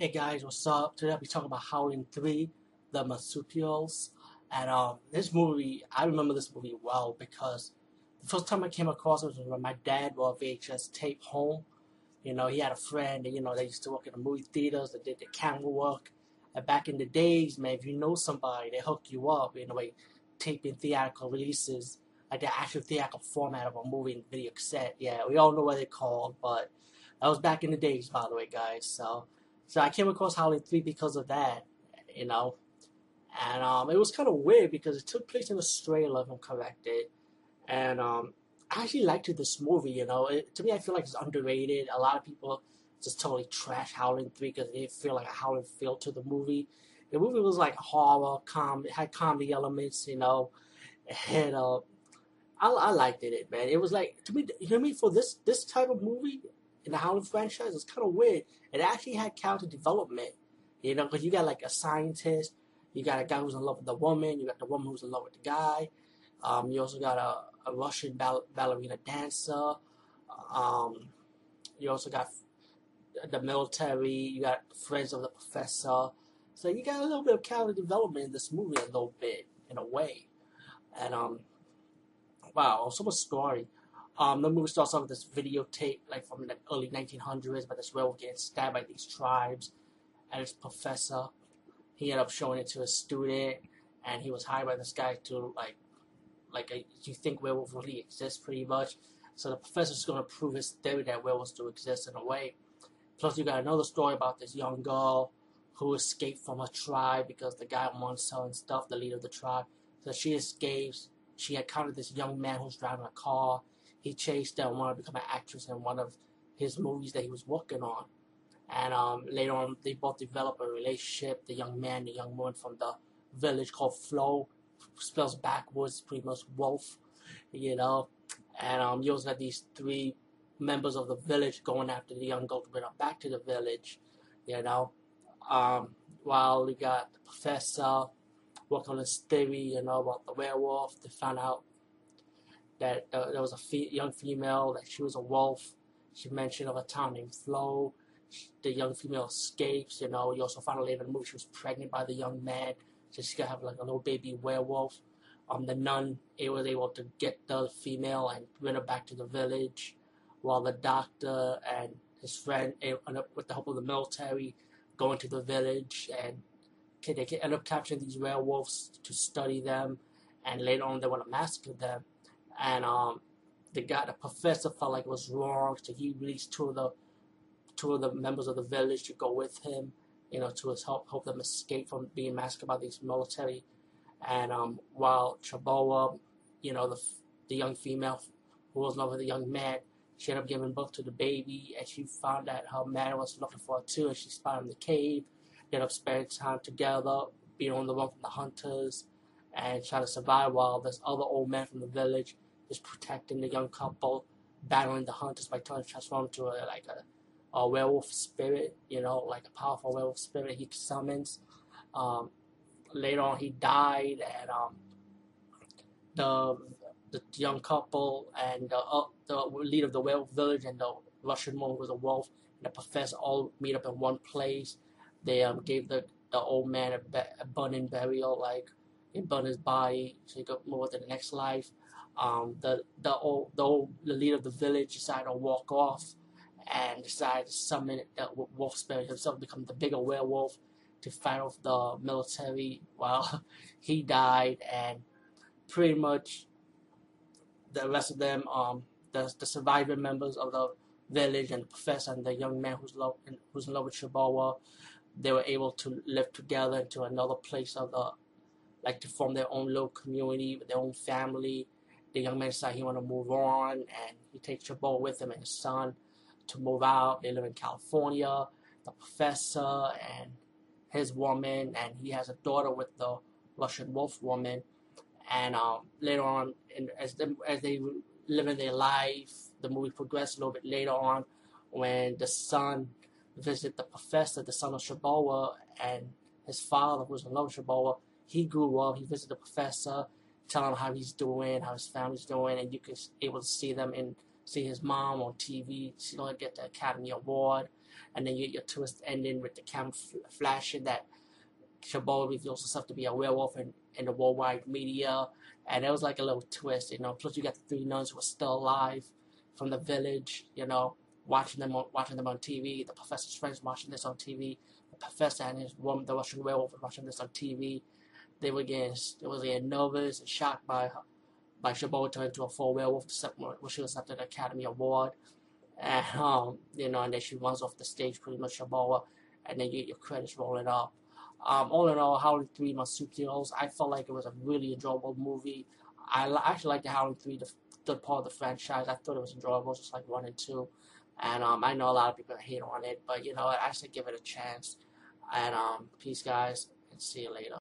Hey guys, what's up? Today I'll be talking about Howling 3, The Marsupials. And um, this movie, I remember this movie well because the first time I came across it was when my dad brought VHS tape home. You know, he had a friend, and, you know, they used to work in the movie theaters, they did the camera work. And back in the days, man, if you know somebody, they hook you up, in a way, taping theatrical releases, like the actual theatrical format of a movie and video cassette. Yeah, we all know what they're called, but that was back in the days, by the way, guys. So, so I came across Howling 3 because of that, you know. And um, it was kind of weird because it took place in Australia, if I'm corrected. And um, I actually liked this movie, you know. It, to me, I feel like it's underrated. A lot of people just totally trash Howling 3 because they feel like a Howling feel to the movie. The movie was like horror, com it had comedy elements, you know. And uh, I, I liked it, man. It was like, to me, you know I mean? For this, this type of movie, in the Howling franchise it's kind of weird. It actually had character development, you know, because you got like a scientist, you got a guy who's in love with the woman, you got the woman who's in love with the guy. Um, you also got a, a Russian ball- ballerina dancer. Um, you also got the military. You got friends of the professor. So you got a little bit of character development in this movie, a little bit in a way. And um, wow, so much story. Um, the movie starts off with this videotape, like from the early 1900s, but this werewolf getting stabbed by these tribes, and his professor, he ended up showing it to a student, and he was hired by this guy to like, like a, you think werewolves really exist, pretty much. So the professor's going to prove his theory that werewolves do exist in a way. Plus, you got another story about this young girl who escaped from a tribe because the guy wants and stuff, the leader of the tribe. So she escapes. She encountered this young man who's driving a car he chased down wanted to become an actress in one of his movies that he was working on. And um, later on, they both developed a relationship. The young man, the young woman from the village called Flow, spells backwards, pretty much wolf, you know. And um, you also got these three members of the village going after the young girl to bring her back to the village, you know. Um, while we got the professor working on his theory, you know, about the werewolf, they found out that uh, there was a fe- young female that she was a wolf. She mentioned of a town named Flow. The young female escapes. You know, you also found out later in the movie she was pregnant by the young man, so she's gonna have like a little baby werewolf. Um, the nun it was able to get the female and bring her back to the village, while the doctor and his friend, eh, with the help of the military, go into the village and they can end up capturing these werewolves to study them, and later on they want to massacre them and um, the guy, the professor, felt like it was wrong, so he released two of the two of the members of the village to go with him, you know, to help help them escape from being massacred by these military. And um, while Jerboa, you know, the the young female who was in love with the young man, she ended up giving birth to the baby, and she found that her man was looking for her too, and she spotted in the cave. They ended up spending time together, being on the run from the hunters, and trying to survive while this other old man from the village is protecting the young couple, battling the hunters by trying to transform into a, like a, a werewolf spirit, you know, like a powerful werewolf spirit he summons. Um, later on, he died, and um, the the young couple and the, uh, the leader of the werewolf village and the Russian woman was a wolf and the professor all meet up in one place. They um, gave the, the old man a, be- a burning burial, like, he burned his body so he could move on to the next life um, the the old, the old the leader of the village decided to walk off and decided to summon the wolf spirit himself, become the bigger werewolf to fight off the military. Well, he died, and pretty much the rest of them, um, the the surviving members of the village and the professor and the young man who's love who's in love with Jerboa, they were able to live together into another place of the like to form their own little community with their own family the young man said he want to move on, and he takes Jerboa with him and his son to move out. They live in California, the professor and his woman, and he has a daughter with the Russian wolf woman. And um, later on, in, as them as they living their life, the movie progresses a little bit later on when the son visited the professor, the son of Jerboa, and his father, who was in love with Jerboa. He grew up. He visited the professor, telling him how he's doing, how his family's doing, and you can able to see them and see his mom on TV. She don't get the Academy Award, and then you get your twist ending with the camera flashing that Jerboa reveals herself to be a werewolf in, in the worldwide media, and it was like a little twist, you know. Plus, you got the three nuns who are still alive from the village, you know, watching them on, watching them on TV. The professor's friends watching this on TV. The professor and his woman, the Russian werewolf, watching this on TV. They were getting, they were getting nervous and shocked by by turning into a full werewolf, she was accepted an Academy Award. And, um, you know, and then she runs off the stage pretty much Jerboa, and then you get your credits rolling up. Um, all in all, Howling 3 Marsupials, I felt like it was a really enjoyable movie. I actually like the Howling 3, the third part of the franchise. I thought it was enjoyable, just like 1 and 2. And um, I know a lot of people hate on it, but you know, I should give it a chance. And um, peace, guys, and see you later.